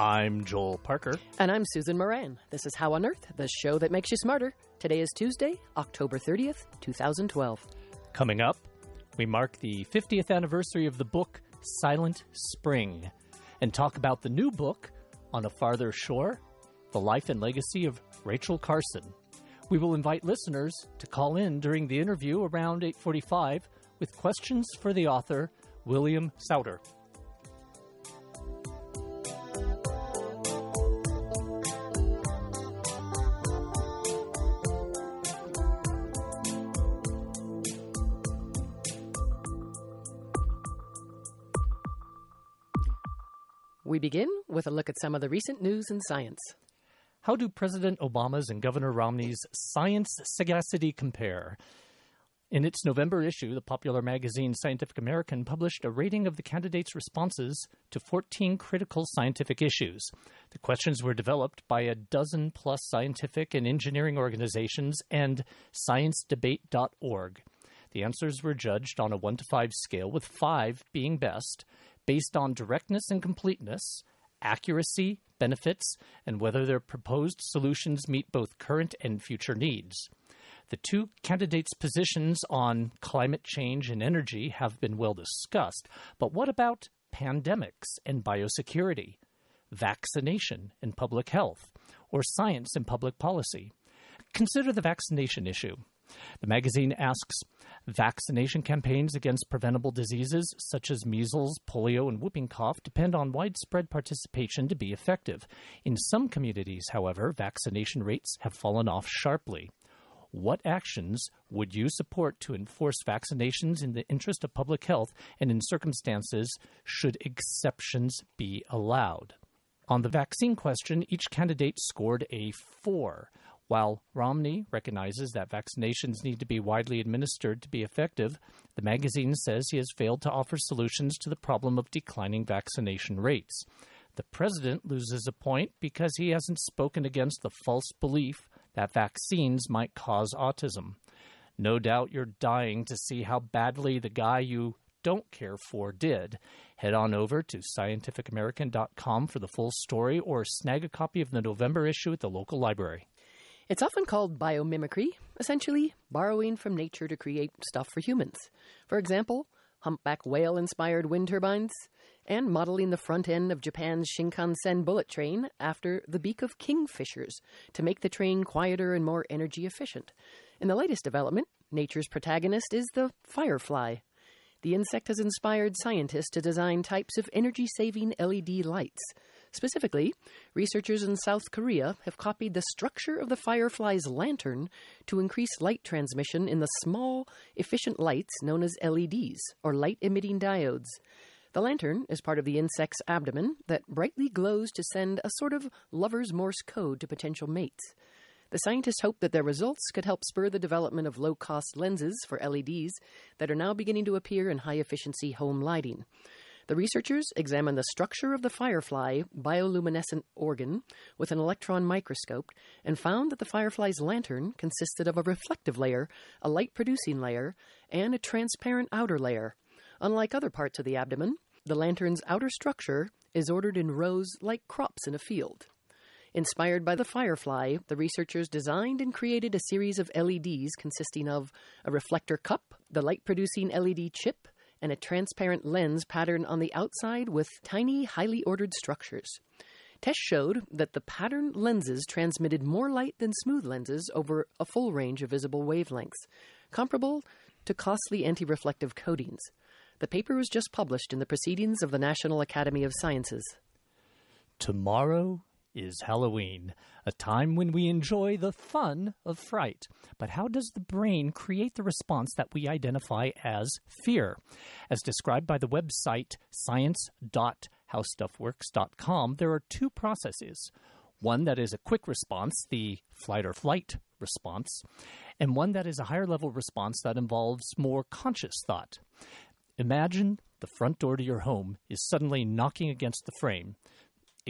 I'm Joel Parker. And I'm Susan Moran. This is How on Earth, the show that makes you smarter. Today is Tuesday, October 30th, 2012. Coming up, we mark the 50th anniversary of the book Silent Spring and talk about the new book, On a Farther Shore The Life and Legacy of Rachel Carson. We will invite listeners to call in during the interview around 8:45 with questions for the author William Souder. We begin with a look at some of the recent news in science. How do President Obama's and Governor Romney's science sagacity compare? In its November issue, the popular magazine Scientific American published a rating of the candidates' responses to 14 critical scientific issues. The questions were developed by a dozen plus scientific and engineering organizations and sciencedebate.org. The answers were judged on a 1 to 5 scale, with 5 being best, based on directness and completeness, accuracy, benefits, and whether their proposed solutions meet both current and future needs. The two candidates' positions on climate change and energy have been well discussed, but what about pandemics and biosecurity, vaccination and public health, or science and public policy? Consider the vaccination issue. The magazine asks Vaccination campaigns against preventable diseases such as measles, polio, and whooping cough depend on widespread participation to be effective. In some communities, however, vaccination rates have fallen off sharply. What actions would you support to enforce vaccinations in the interest of public health and in circumstances should exceptions be allowed? On the vaccine question, each candidate scored a 4. While Romney recognizes that vaccinations need to be widely administered to be effective, the magazine says he has failed to offer solutions to the problem of declining vaccination rates. The president loses a point because he hasn't spoken against the false belief that vaccines might cause autism. No doubt you're dying to see how badly the guy you don't care for did. Head on over to scientificamerican.com for the full story or snag a copy of the November issue at the local library. It's often called biomimicry, essentially borrowing from nature to create stuff for humans. For example, humpback whale inspired wind turbines, and modeling the front end of Japan's Shinkansen bullet train after the beak of kingfishers to make the train quieter and more energy efficient. In the latest development, nature's protagonist is the firefly. The insect has inspired scientists to design types of energy saving LED lights Specifically, researchers in South Korea have copied the structure of the firefly's lantern to increase light transmission in the small, efficient lights known as LEDs, or light emitting diodes. The lantern is part of the insect's abdomen that brightly glows to send a sort of lover's Morse code to potential mates. The scientists hope that their results could help spur the development of low cost lenses for LEDs that are now beginning to appear in high efficiency home lighting. The researchers examined the structure of the firefly bioluminescent organ with an electron microscope and found that the firefly's lantern consisted of a reflective layer, a light producing layer, and a transparent outer layer. Unlike other parts of the abdomen, the lantern's outer structure is ordered in rows like crops in a field. Inspired by the firefly, the researchers designed and created a series of LEDs consisting of a reflector cup, the light producing LED chip, and a transparent lens pattern on the outside with tiny, highly ordered structures. Tests showed that the patterned lenses transmitted more light than smooth lenses over a full range of visible wavelengths, comparable to costly anti reflective coatings. The paper was just published in the Proceedings of the National Academy of Sciences. Tomorrow is Halloween, a time when we enjoy the fun of fright. But how does the brain create the response that we identify as fear? As described by the website science.howstuffworks.com, there are two processes. One that is a quick response, the flight or flight response, and one that is a higher level response that involves more conscious thought. Imagine the front door to your home is suddenly knocking against the frame.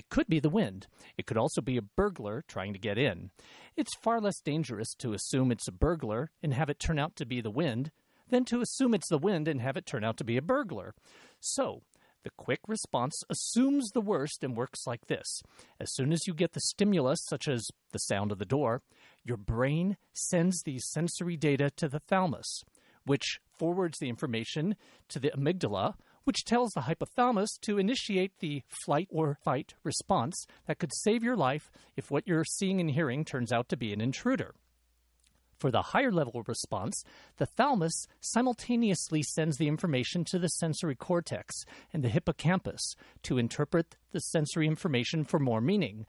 It could be the wind. It could also be a burglar trying to get in. It's far less dangerous to assume it's a burglar and have it turn out to be the wind than to assume it's the wind and have it turn out to be a burglar. So, The quick response assumes the worst and works like this. As soon as you get the stimulus, such as the sound of the door, your brain sends these sensory data to the thalamus, which forwards the information to the amygdala, which tells the hypothalamus to initiate the flight or fight response that could save your life if what you're seeing and hearing turns out to be an intruder. For the higher level response, the thalamus simultaneously sends the information to the sensory cortex and the hippocampus to interpret the sensory information for more meaning.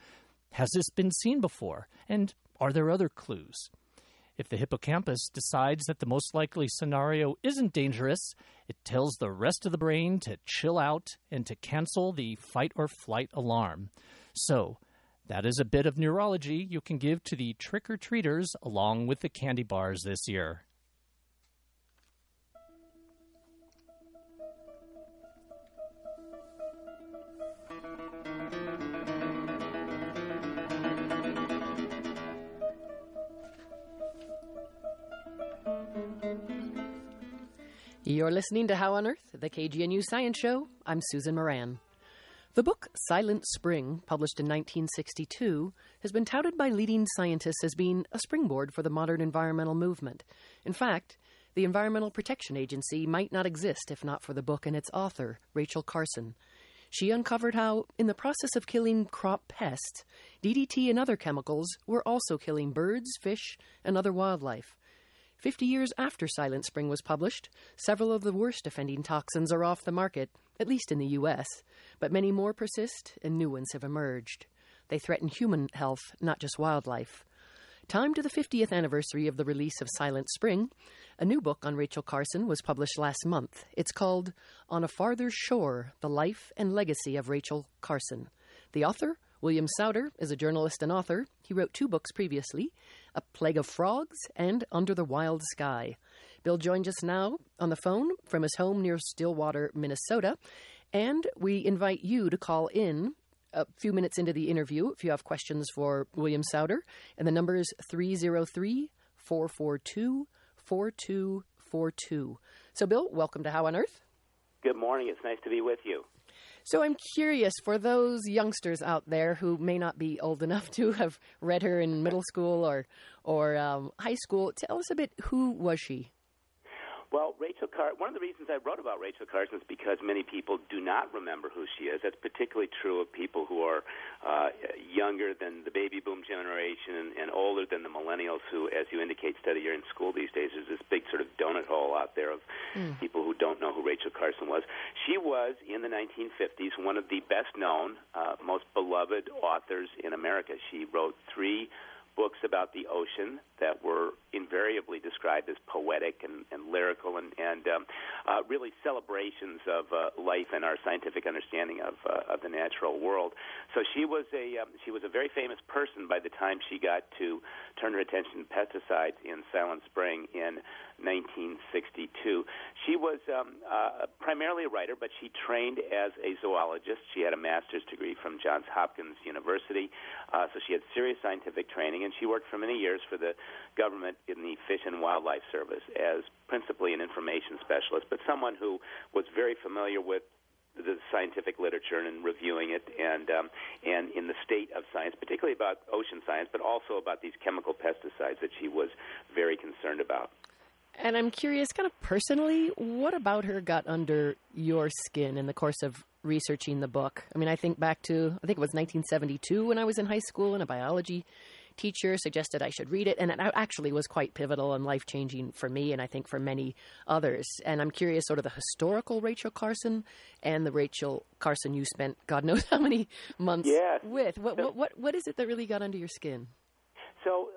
Has this been seen before? And are there other clues? If the hippocampus decides that the most likely scenario isn't dangerous, it tells the rest of the brain to chill out and to cancel the fight or flight alarm. So, that is a bit of neurology you can give to the trick or treaters along with the candy bars this year. You're listening to How on Earth, the KGNU Science Show. I'm Susan Moran. The book Silent Spring, published in 1962, has been touted by leading scientists as being a springboard for the modern environmental movement. In fact, the Environmental Protection Agency might not exist if not for the book and its author, Rachel Carson. She uncovered how, in the process of killing crop pests, DDT and other chemicals were also killing birds, fish, and other wildlife. Fifty years after Silent Spring was published, several of the worst offending toxins are off the market, at least in the U.S., but many more persist and new ones have emerged. They threaten human health, not just wildlife. Time to the 50th anniversary of the release of Silent Spring, a new book on Rachel Carson was published last month. It's called On a Farther Shore The Life and Legacy of Rachel Carson. The author, William Souder, is a journalist and author. He wrote two books previously A Plague of Frogs and Under the Wild Sky. Bill joins us now on the phone from his home near Stillwater, Minnesota. And we invite you to call in a few minutes into the interview if you have questions for William Souder. And the number is 303 442 4242. So, Bill, welcome to How on Earth. Good morning. It's nice to be with you. So I'm curious for those youngsters out there who may not be old enough to have read her in middle school or or um, high school. Tell us a bit. Who was she? Well, Rachel Carson, one of the reasons I wrote about Rachel Carson is because many people do not remember who she is. That's particularly true of people who are uh, younger than the baby boom generation and, and older than the millennials who, as you indicate, study here in school these days. There's this big sort of donut hole out there of mm. people who don't know who Rachel Carson was. She was, in the 1950s, one of the best known, uh, most beloved authors in America. She wrote three books about the ocean that were invariably described as poetic and, and lyrical and, and um, uh, really celebrations of uh, life and our scientific understanding of, uh, of the natural world. So she was a um, she was a very famous person by the time she got to turn her attention to pesticides in Silent Spring in 1962. She was um, uh, primarily a writer, but she trained as a zoologist. She had a master's degree from Johns Hopkins University, uh, so she had serious scientific training, and she worked for many years for the government in the Fish and Wildlife Service as principally an information specialist, but someone who was very familiar with the scientific literature and reviewing it, and um, and in the state of science, particularly about ocean science, but also about these chemical pesticides that she was very concerned about. And I'm curious, kind of personally, what about her got under your skin in the course of researching the book? I mean, I think back to, I think it was 1972 when I was in high school, and a biology teacher suggested I should read it. And it actually was quite pivotal and life changing for me, and I think for many others. And I'm curious, sort of the historical Rachel Carson and the Rachel Carson you spent God knows how many months yes. with. What, what, what, what is it that really got under your skin? So,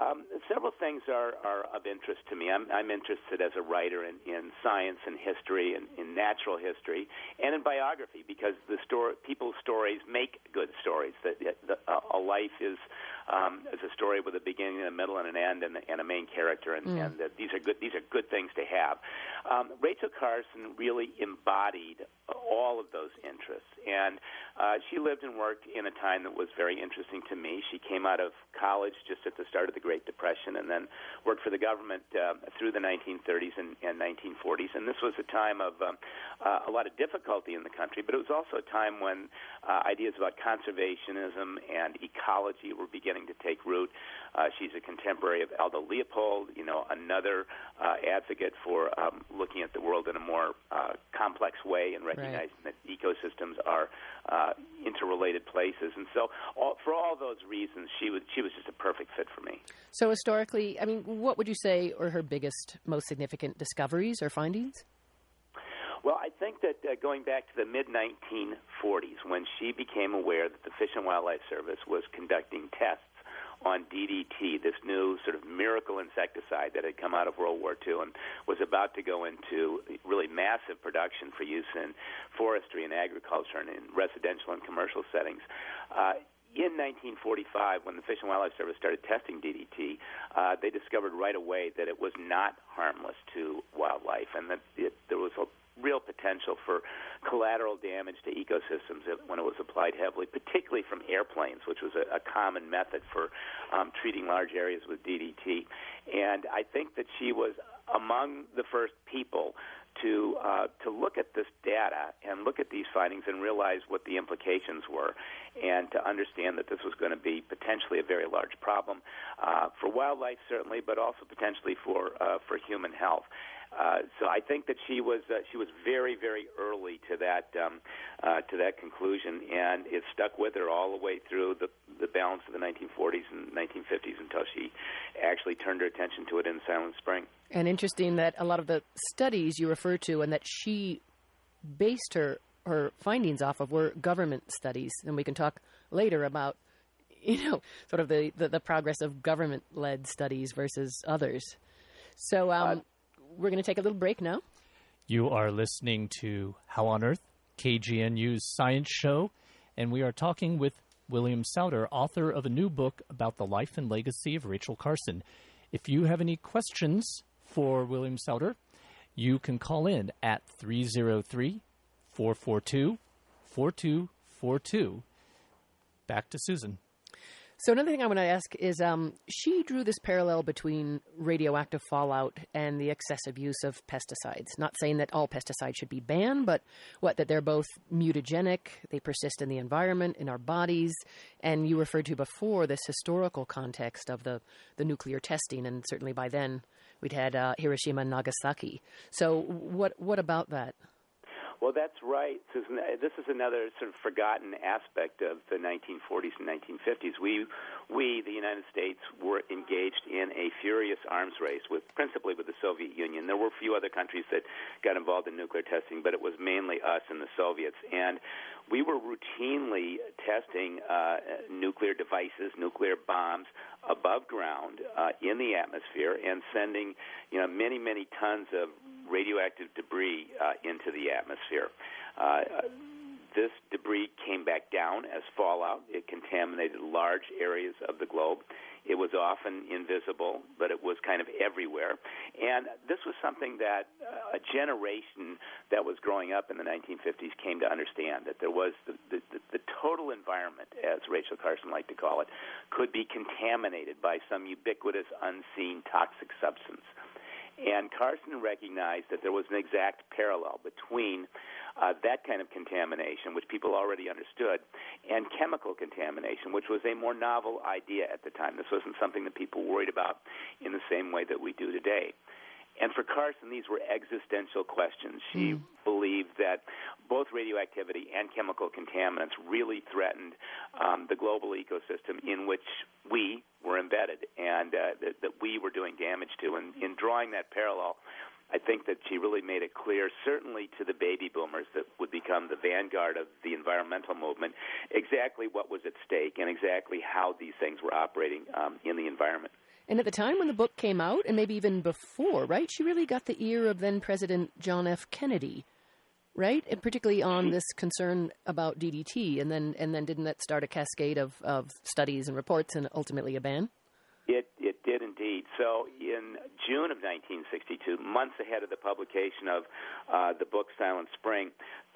um, several things are, are of interest to me. I'm, I'm interested as a writer in, in science and history and in natural history and in biography because the story, people's stories make good stories. That a life is um, is a story with a beginning, a middle, and an end, and, and a main character, and, mm. and uh, these are good. These are good things to have. Um, Rachel Carson really embodied all of those interests, and uh, she lived and worked in a time that was very interesting to me. She came out of college just at the start of the Great Depression, and then worked for the government uh, through the 1930s and, and 1940s. And this was a time of um, uh, a lot of difficulty in the country, but it was also a time when uh, ideas about conservationism and ecology were beginning to take root. Uh, she's a contemporary of Aldo Leopold, you know, another uh, advocate for um, looking at the world in a more uh, complex way and recognizing right. that ecosystems are uh, interrelated places. And so, all, for all those reasons, she was she was just a perfect fit for me. So historically, I mean, what would you say are her biggest, most significant discoveries or findings? Well, I think that uh, going back to the mid 1940s, when she became aware that the Fish and Wildlife Service was conducting tests on DDT, this new sort of miracle insecticide that had come out of World War II and was about to go into really massive production for use in forestry and agriculture and in residential and commercial settings. Uh, in 1945, when the Fish and Wildlife Service started testing DDT, uh, they discovered right away that it was not harmless to wildlife, and that it, there was a real potential for collateral damage to ecosystems when it was applied heavily, particularly from airplanes, which was a, a common method for um, treating large areas with DDT. And I think that she was among the first people to uh, to look at this data and look at these findings and realize what the implications were, and to understand that this was going to be potentially a very large problem uh, for wildlife, certainly, but also potentially for uh, for human health. Uh, so I think that she was uh, she was very very early to that um, uh, to that conclusion, and it stuck with her all the way through the the balance of the 1940s and 1950s until she actually turned her attention to it in Silent Spring. And interesting that a lot of the studies you refer to and that she based her her findings off of were government studies, and we can talk later about you know sort of the the, the progress of government led studies versus others. So um, uh, we're going to take a little break now. You are listening to How on Earth, KGNU's science show, and we are talking with William Souder, author of a new book about the life and legacy of Rachel Carson. If you have any questions for William Souder, you can call in at 303 442 4242. Back to Susan. So another thing I want to ask is, um, she drew this parallel between radioactive fallout and the excessive use of pesticides. Not saying that all pesticides should be banned, but what that they're both mutagenic, they persist in the environment, in our bodies, and you referred to before this historical context of the the nuclear testing, and certainly by then we'd had uh, Hiroshima and Nagasaki. So what what about that? Well, that's right, this is another sort of forgotten aspect of the 1940s and 1950s. We, we, the United States, were engaged in a furious arms race with, principally with the Soviet Union. There were a few other countries that got involved in nuclear testing, but it was mainly us and the Soviets. And we were routinely testing uh, nuclear devices, nuclear bombs above ground uh, in the atmosphere, and sending, you know, many, many tons of radioactive debris uh, into the atmosphere. Uh, this debris came back down as fallout. It contaminated large areas of the globe. It was often invisible, but it was kind of everywhere. And this was something that uh, a generation that was growing up in the 1950s came to understand that there was the, the, the total environment, as Rachel Carson liked to call it, could be contaminated by some ubiquitous, unseen toxic substance. And Carson recognized that there was an exact parallel between uh, that kind of contamination, which people already understood, and chemical contamination, which was a more novel idea at the time. This wasn't something that people worried about in the same way that we do today. And for Carson, these were existential questions. She mm. believed that both radioactivity and chemical contaminants really threatened um, the global ecosystem in which we were embedded and uh, that, that we were doing damage to. And in drawing that parallel, I think that she really made it clear, certainly to the baby boomers that would become the vanguard of the environmental movement, exactly what was at stake and exactly how these things were operating um, in the environment. And at the time when the book came out, and maybe even before, right, she really got the ear of then President John F. Kennedy, right? And particularly on this concern about DDT, and then and then didn't that start a cascade of, of studies and reports and ultimately a ban? It it did indeed. So in June of 1962, months ahead of the publication of uh, the book Silent Spring,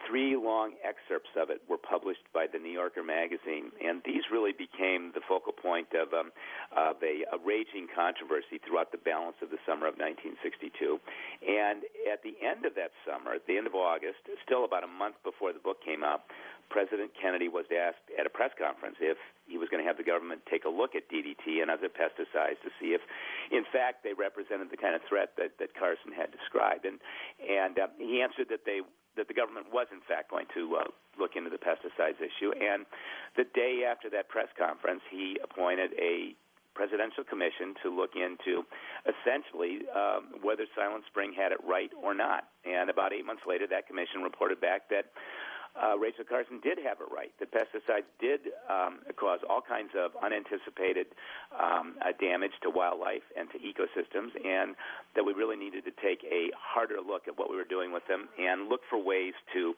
three long excerpts of it were published by the New Yorker magazine, and these really became the focal point of, um, of a, a raging controversy throughout the balance of the summer of 1962. And at the end of that summer, at the end of August, still about a month before the book came out, President Kennedy was asked at a press conference if he was going to have the government take a look at DDT and other pesticides to see if, in fact, they represented the kind of threat that, that Carson had described. And and uh, he answered that they that the government was in fact going to uh, look into the pesticides issue. And the day after that press conference, he appointed a presidential commission to look into essentially um, whether Silent Spring had it right or not. And about eight months later, that commission reported back that uh, Rachel Carson did have it right. The pesticides did um, cause all kinds of unanticipated um, uh, damage to wildlife and to ecosystems, and that we really needed to take a harder look at what we were doing with them and look for ways to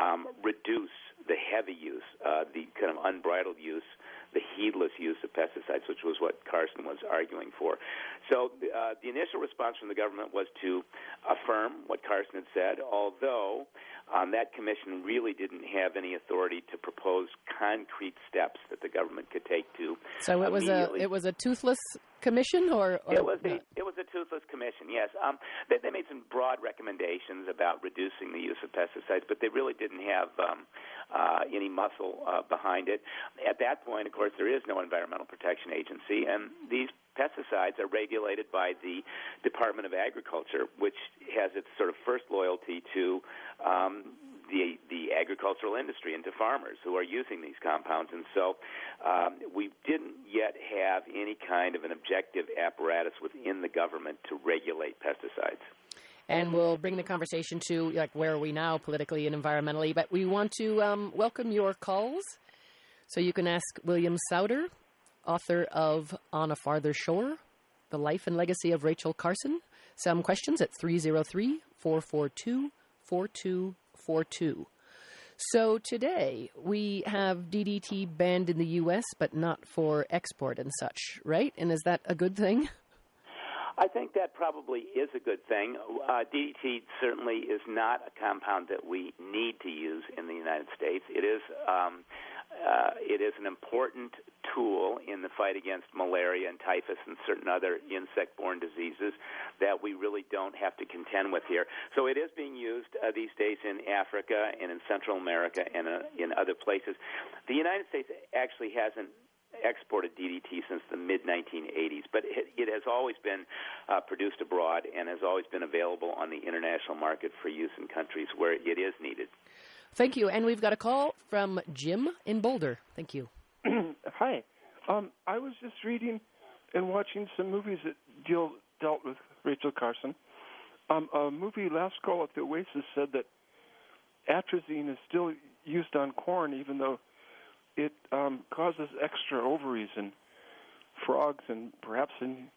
um, reduce the heavy use, uh, the kind of unbridled use the heedless use of pesticides, which was what Carson was arguing for. So uh, the initial response from the government was to affirm what Carson had said, although um, that commission really didn't have any authority to propose concrete steps that the government could take to. So it was a it was a toothless commission, or, or it was a it was a toothless commission. Yes, um, they, they made some broad recommendations about reducing the use of pesticides, but they really didn't have um, uh, any muscle uh, behind it. At that point, of course, there is no environmental protection agency, and these pesticides are regulated by the Department of Agriculture, which has its sort of first loyalty to um, the the agricultural industry and to farmers who are using these compounds. And so um, we didn't yet have any kind of an objective apparatus within the government to regulate pesticides. And we'll bring the conversation to like where are we now politically and environmentally. But we want to um, welcome your calls. So you can ask William Souder, author of On a Farther Shore, The Life and Legacy of Rachel Carson, some questions at 303 442 4242. So today we have DDT banned in the U.S., but not for export and such, right? And is that a good thing? I think that probably is a good thing. Uh, DDT certainly is not a compound that we need to use in the United States. It is um, uh, it is an important tool in the fight against malaria and typhus and certain other insect borne diseases that we really don't have to contend with here. So it is being used uh, these days in Africa and in Central America and uh, in other places. The United States actually hasn't exported DDT since the mid 1980s, but it, it has always been uh, produced abroad and has always been available on the international market for use in countries where it is needed. Thank you. And we've got a call from Jim in Boulder. Thank you. Hi. Um, I was just reading and watching some movies that deal dealt with Rachel Carson. Um, a movie, Last Call at the Oasis, said that atrazine is still used on corn, even though it um, causes extra ovaries in frogs and perhaps in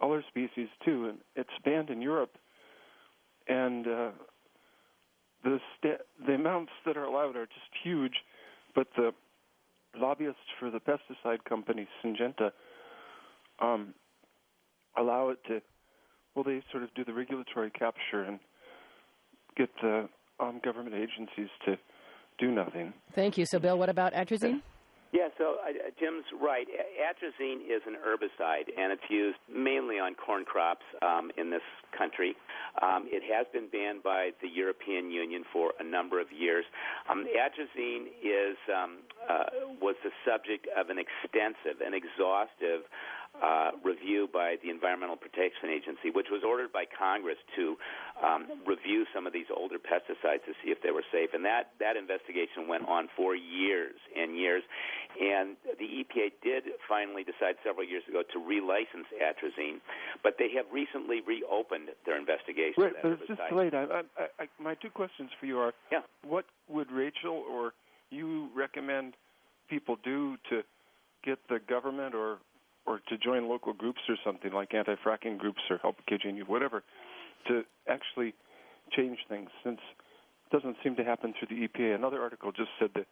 other species too. And it's banned in Europe. And uh, the sta- the amounts that are allowed are just huge, but the lobbyists for the pesticide company Syngenta um, allow it to. Well, they sort of do the regulatory capture and get the um, government agencies to do nothing. Thank you. So, Bill, what about atrazine? Yeah, so uh, Jim's right. Atrazine is an herbicide, and it's used mainly on corn crops um, in this country. Um, it has been banned by the European Union for a number of years. Um, atrazine is um, uh, was the subject of an extensive and exhaustive uh, review by the Environmental Protection Agency, which was ordered by Congress to um, review some of these older pesticides to see if they were safe. And that, that investigation went on for years and years. And the EPA did finally decide several years ago to relicense atrazine, but they have recently reopened their investigation. Right, but it's just delayed. I, I, I, my two questions for you are: yeah. What would Rachel or you recommend people do to get the government or or to join local groups or something like anti-fracking groups or help KGNU, whatever, to actually change things since it doesn't seem to happen through the EPA. Another article just said that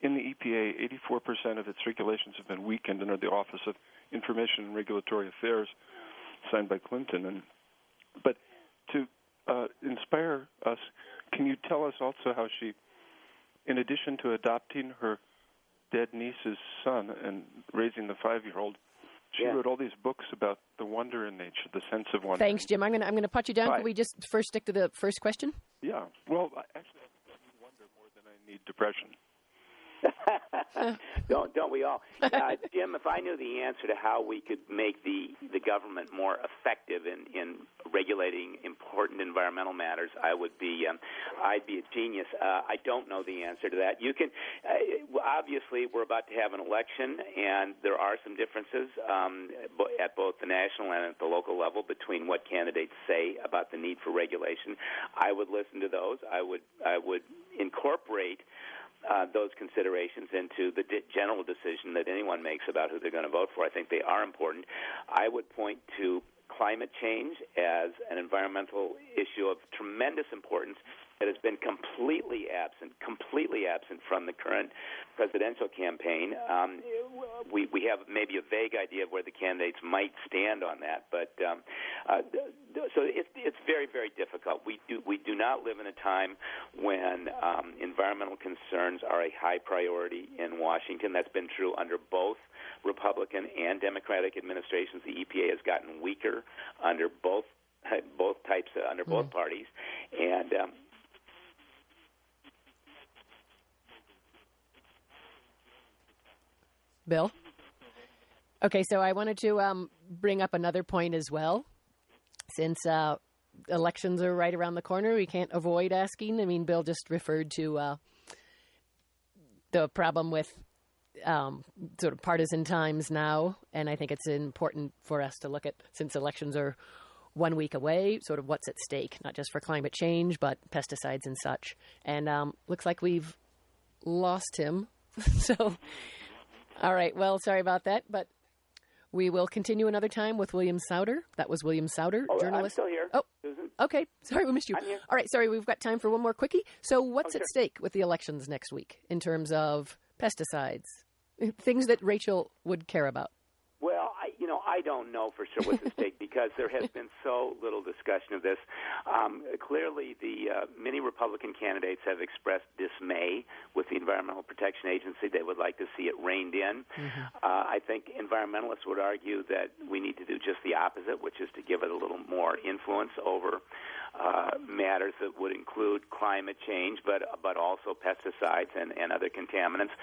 in the EPA, 84% of its regulations have been weakened under the Office of Information and Regulatory Affairs, signed by Clinton. And but to uh, inspire us, can you tell us also how she, in addition to adopting her dead niece's son and raising the five-year-old, she Yeah. wrote all these books about the wonder in nature, the sense of wonder. Thanks, Jim. I'm gonna I'm gonna put you down. Bye. Can we just first stick to the first question? Yeah. Well, I- actually, I need wonder more than I need depression. don't don't we all, uh, Jim? If I knew the answer to how we could make the the government more effective in in regulating important environmental matters, I would be um, I'd be a genius. Uh, I don't know the answer to that. You can uh, obviously we're about to have an election, and there are some differences um, at both the national and at the local level between what candidates say about the need for regulation. I would listen to those. I would I would incorporate uh, those considerations into the di- general decision that anyone makes about who they're going to vote for. I think they are important. I would point to climate change as an environmental issue of tremendous importance that has been completely absent, completely absent from the current presidential campaign. Um, we we have maybe a vague idea of where the candidates might stand on that, but um, uh, so it's it's very very difficult. We do we do not live in a time when um, environmental concerns are a high priority in Washington. That's been true under both Republican and Democratic administrations. The EPA has gotten weaker under both both types under both parties, and um, Bill. Okay, so I wanted to um, bring up another point as well. Since uh, elections are right around the corner, we can't avoid asking. I mean, Bill just referred to uh, the problem with um, sort of partisan times now, and I think it's important for us to look at since elections are one week away, sort of what's at stake, not just for climate change, but pesticides and such. And um, looks like we've lost him. so, all right. Well, sorry about that, but we will continue another time with William Souder. That was William Souder, oh, I'm journalist. still here. Oh. Susan. Okay, sorry we missed you. I'm. All right, sorry, we've got time for one more quickie. So, what's Oh, at sure. stake with the elections next week in terms of pesticides? Things that Rachel would care about. I, you know, I don't know for sure what's at stake because there has been so little discussion of this. Um, clearly, the uh, many Republican candidates have expressed dismay with the Environmental Protection Agency. They would like to see it reined in. Uh, I think environmentalists would argue that we need to do just the opposite, which is to give it a little more influence over uh, matters that would include climate change, but but also pesticides and, and other contaminants.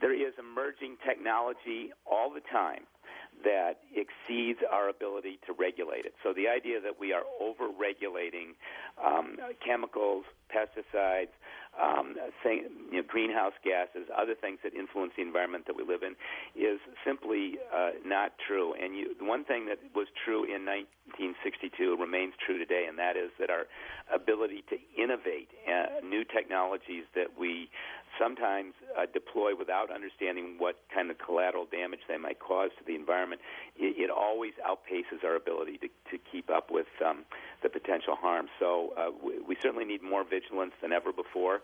There is emerging technology all the time that exceeds our ability to regulate it. So the idea that we are over-regulating um, chemicals, pesticides, um, thing, you know, greenhouse gases, other things that influence the environment that we live in, is simply uh, not true. And you, the one thing that was true in 1962 remains true today, and that is that our ability to innovate uh, new technologies that we sometimes uh, deploy without understanding what kind of collateral damage they might cause to the environment, it, it always outpaces our ability to, to keep up with um, the potential harm. So uh, we, we certainly need more vigilance than ever before.